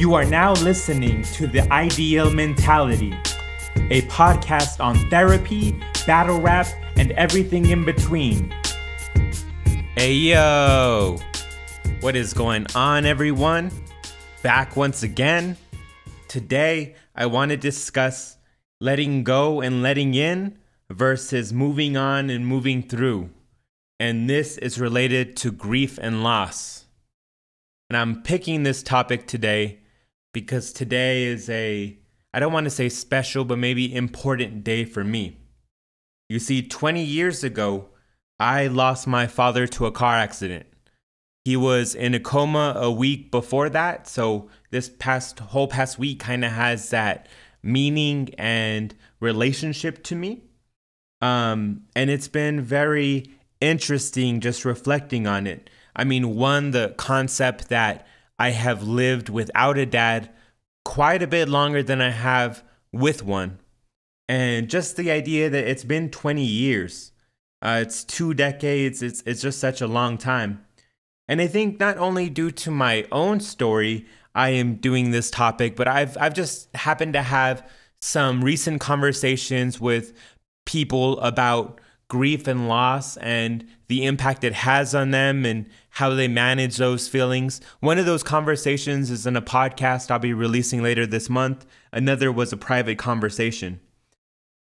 You are now listening to The Ideal Mentality, a podcast on therapy, battle rap, and everything in between. Hey yo! What is going on, everyone? Back once again. Today, I want to discuss letting go and letting in versus moving on and moving through. And this is related to grief and loss. And I'm picking this topic today because today is a, I don't want to say special, but maybe important day for me. You see, 20 years ago, I lost my father to a car accident. He was in a coma a week before that, so this past whole past week kind of has that meaning and relationship to me. Um, and it's been very interesting just reflecting on it I mean, one, the concept that I have lived without a dad quite a bit longer than I have with one. And just the idea that it's been 20 years, uh, it's two decades, it's, it's just such a long time. And I think not only due to my own story, I am doing this topic, but I've, I've just happened to have some recent conversations with people about grief and loss and the impact it has on them and how they manage those feelings. One of those conversations is in a podcast I'll be releasing later this month. Another was a private conversation.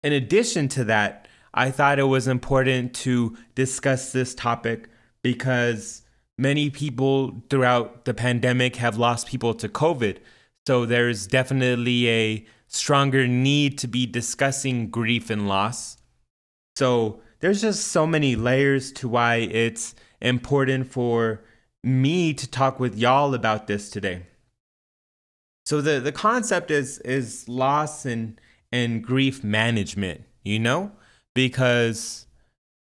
In addition to that, I thought it was important to discuss this topic because many people throughout the pandemic have lost people to COVID. So there's definitely a stronger need to be discussing grief and loss. So there's just so many layers to why it's important for me to talk with y'all about this today. So the the concept is is loss and and grief management, you know? Because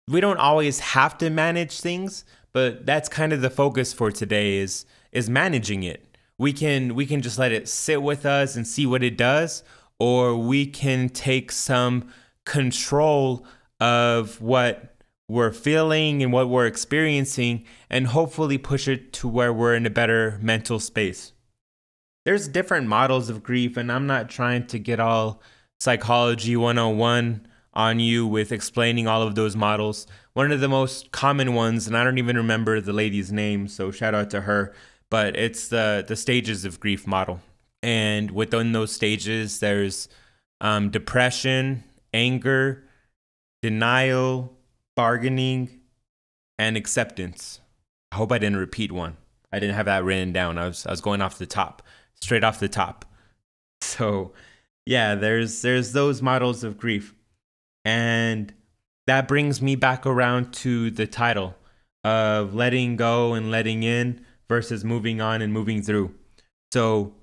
we don't always have to manage things, but that's kind of the focus for today is is managing it. We can we can just let it sit with us and see what it does or we can take some control of what we're feeling and what we're experiencing and hopefully push it to where we're in a better mental space. There's different models of grief, and I'm not trying to get all psychology 101 on you with explaining all of those models. One of the most common ones, and I don't even remember the lady's name, so shout out to her, but it's the, the stages of grief model. And within those stages, there's um, depression, anger, denial, bargaining, and acceptance. I hope I didn't repeat one. I didn't have that written down. I was I was going off the top, straight off the top. So, yeah, there's there's those models of grief. And that brings me back around to the title of letting go and letting in versus moving on and moving through. So,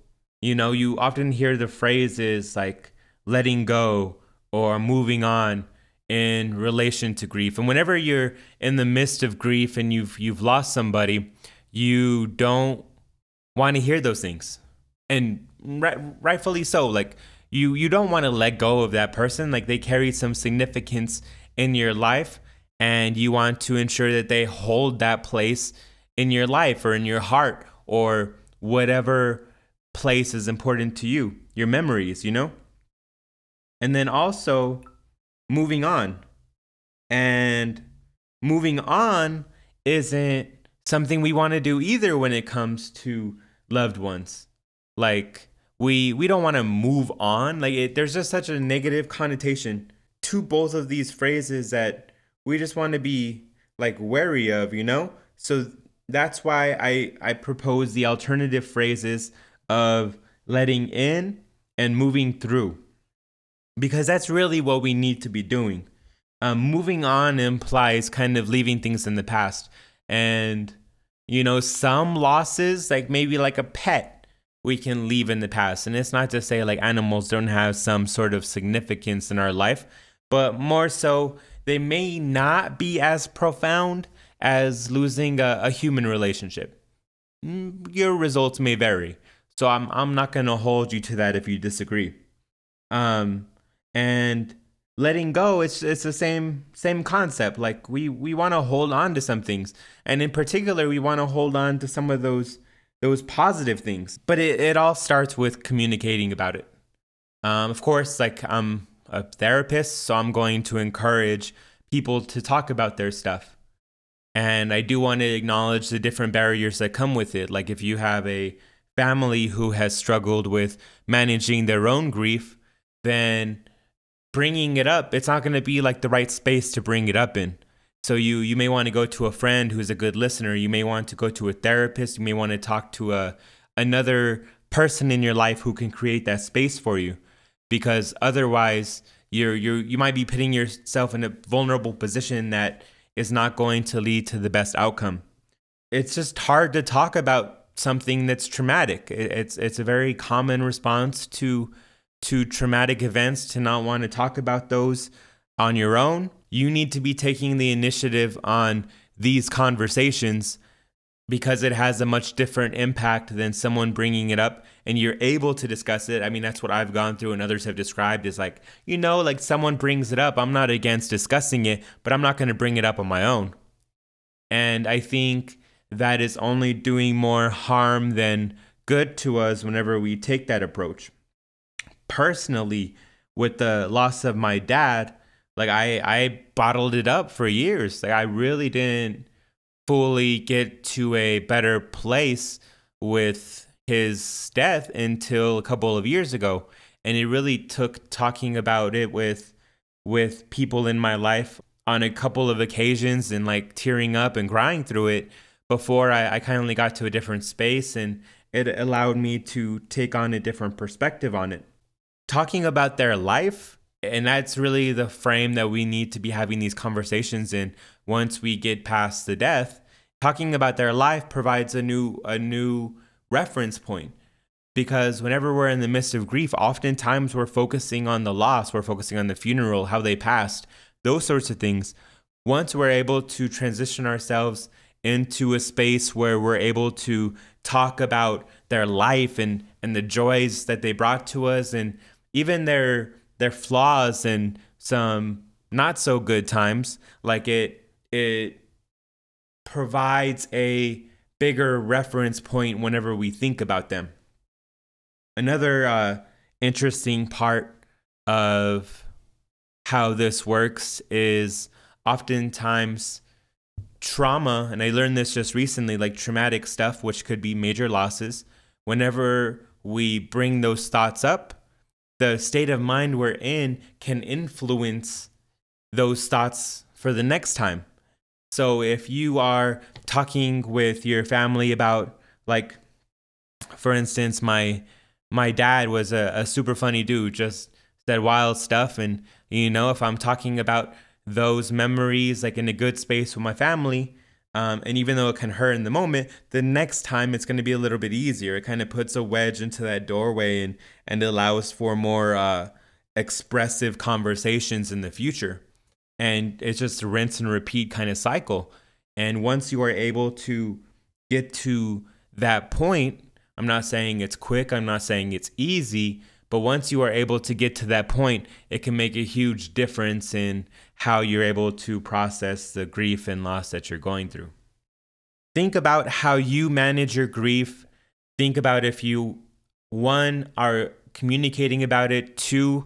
you know, you often hear the phrases like letting go or moving on in relation to grief. And whenever you're in the midst of grief and you've you've lost somebody, you don't want to hear those things. And right, rightfully so. Like you you don't want to let go of that person. Like they carry some significance in your life and you want to ensure that they hold that place in your life or in your heart or whatever place is important to you, your memories, you know? And then also moving on. And moving on isn't something we want to do either when it comes to loved ones. Like we we don't want to move on. Like it, there's just such a negative connotation to both of these phrases that we just want to be like wary of, you know? So that's why I I propose the alternative phrases of letting in and moving through because that's really what we need to be doing. Um, moving on implies kind of leaving things in the past. And, you know, some losses, like maybe like a pet, we can leave in the past. And it's not to say like animals don't have some sort of significance in our life, but more so, they may not be as profound as losing a, a human relationship. Mm, your results may vary. So I'm, I'm not going to hold you to that if you disagree. Um, and letting go it's it's the same same concept like we we want to hold on to some things and in particular we want to hold on to some of those those positive things. But it, it all starts with communicating about it. Um, of course, like I'm a therapist, so I'm going to encourage people to talk about their stuff. And I do want to acknowledge the different barriers that come with it. Like if you have a family who has struggled with managing their own grief, then bringing it up, it's not going to be like the right space to bring it up in. So you you may want to go to a friend who's a good listener. You may want to go to a therapist. You may want to talk to a another person in your life who can create that space for you, because otherwise you're you you might be putting yourself in a vulnerable position that is not going to lead to the best outcome. It's just hard to talk about something that's traumatic. It's it's a very common response to to traumatic events to not want to talk about those on your own you need to be taking the initiative on these conversations because it has a much different impact than someone bringing it up and you're able to discuss it. I mean, that's what I've gone through and others have described is like, you know, like someone brings it up. I'm not against discussing it, but I'm not going to bring it up on my own. And I think that is only doing more harm than good to us whenever we take that approach. Personally, with the loss of my dad, like I I bottled it up for years. Like I really didn't fully get to a better place with his death until a couple of years ago. And it really took talking about it with with people in my life on a couple of occasions and like tearing up and crying through it before I, I kind of got to a different space and it allowed me to take on a different perspective on it. Talking about their life and that's really the frame that we need to be having these conversations in once we get past the death. Talking about their life provides a new a new reference point because whenever we're in the midst of grief oftentimes we're focusing on the loss we're focusing on the funeral how they passed those sorts of things. Once we're able to transition ourselves into a space where we're able to talk about their life and and the joys that they brought to us and even their their flaws and some not so good times like it it provides a bigger reference point whenever we think about them. Another uh, interesting part of how this works is oftentimes trauma and i learned this just recently like traumatic stuff which could be major losses. Whenever we bring those thoughts up the state of mind we're in can influence those thoughts for the next time. So if you are talking with your family about like for instance my my dad was a, a super funny dude just said wild stuff and you know if i'm talking about those memories like in a good space with my family um, and even though it can hurt in the moment, the next time it's going to be a little bit easier. It kind of puts a wedge into that doorway and and allows for more uh, expressive conversations in the future. And it's just a rinse and repeat kind of cycle. And once you are able to get to that point, I'm not saying it's quick. I'm not saying it's easy. But once you are able to get to that point, it can make a huge difference in how you're able to process the grief and loss that you're going through. Think about how you manage your grief. Think about if you, one, are communicating about it, two,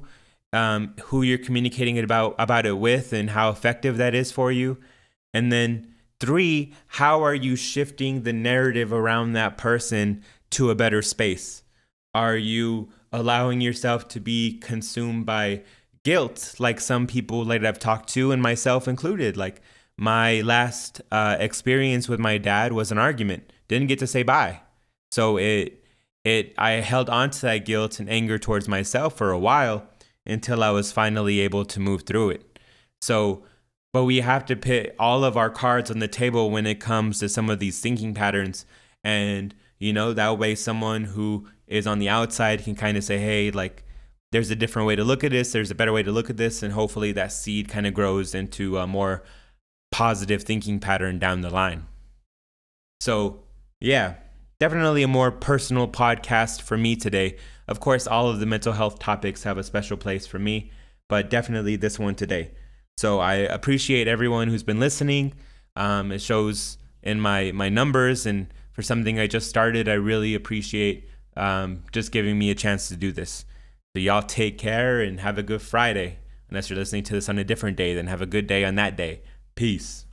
um, who you're communicating it about, about it with and how effective that is for you. And then three, how are you shifting the narrative around that person to a better space? Are you allowing yourself to be consumed by guilt, like some people that I've talked to, and myself included. Like my last uh, experience with my dad was an argument. Didn't get to say bye, so it it I held on to that guilt and anger towards myself for a while until I was finally able to move through it. So, but we have to put all of our cards on the table when it comes to some of these thinking patterns, and you know that way someone who is on the outside can kind of say, hey, like there's a different way to look at this, there's a better way to look at this, and hopefully that seed kind of grows into a more positive thinking pattern down the line. So, yeah, definitely a more personal podcast for me today. Of course, all of the mental health topics have a special place for me, but definitely this one today. So, I appreciate everyone who's been listening. Um, it shows in my my numbers and for something I just started. I really appreciate um, just giving me a chance to do this. So, y'all take care and have a good Friday. Unless you're listening to this on a different day, then have a good day on that day. Peace.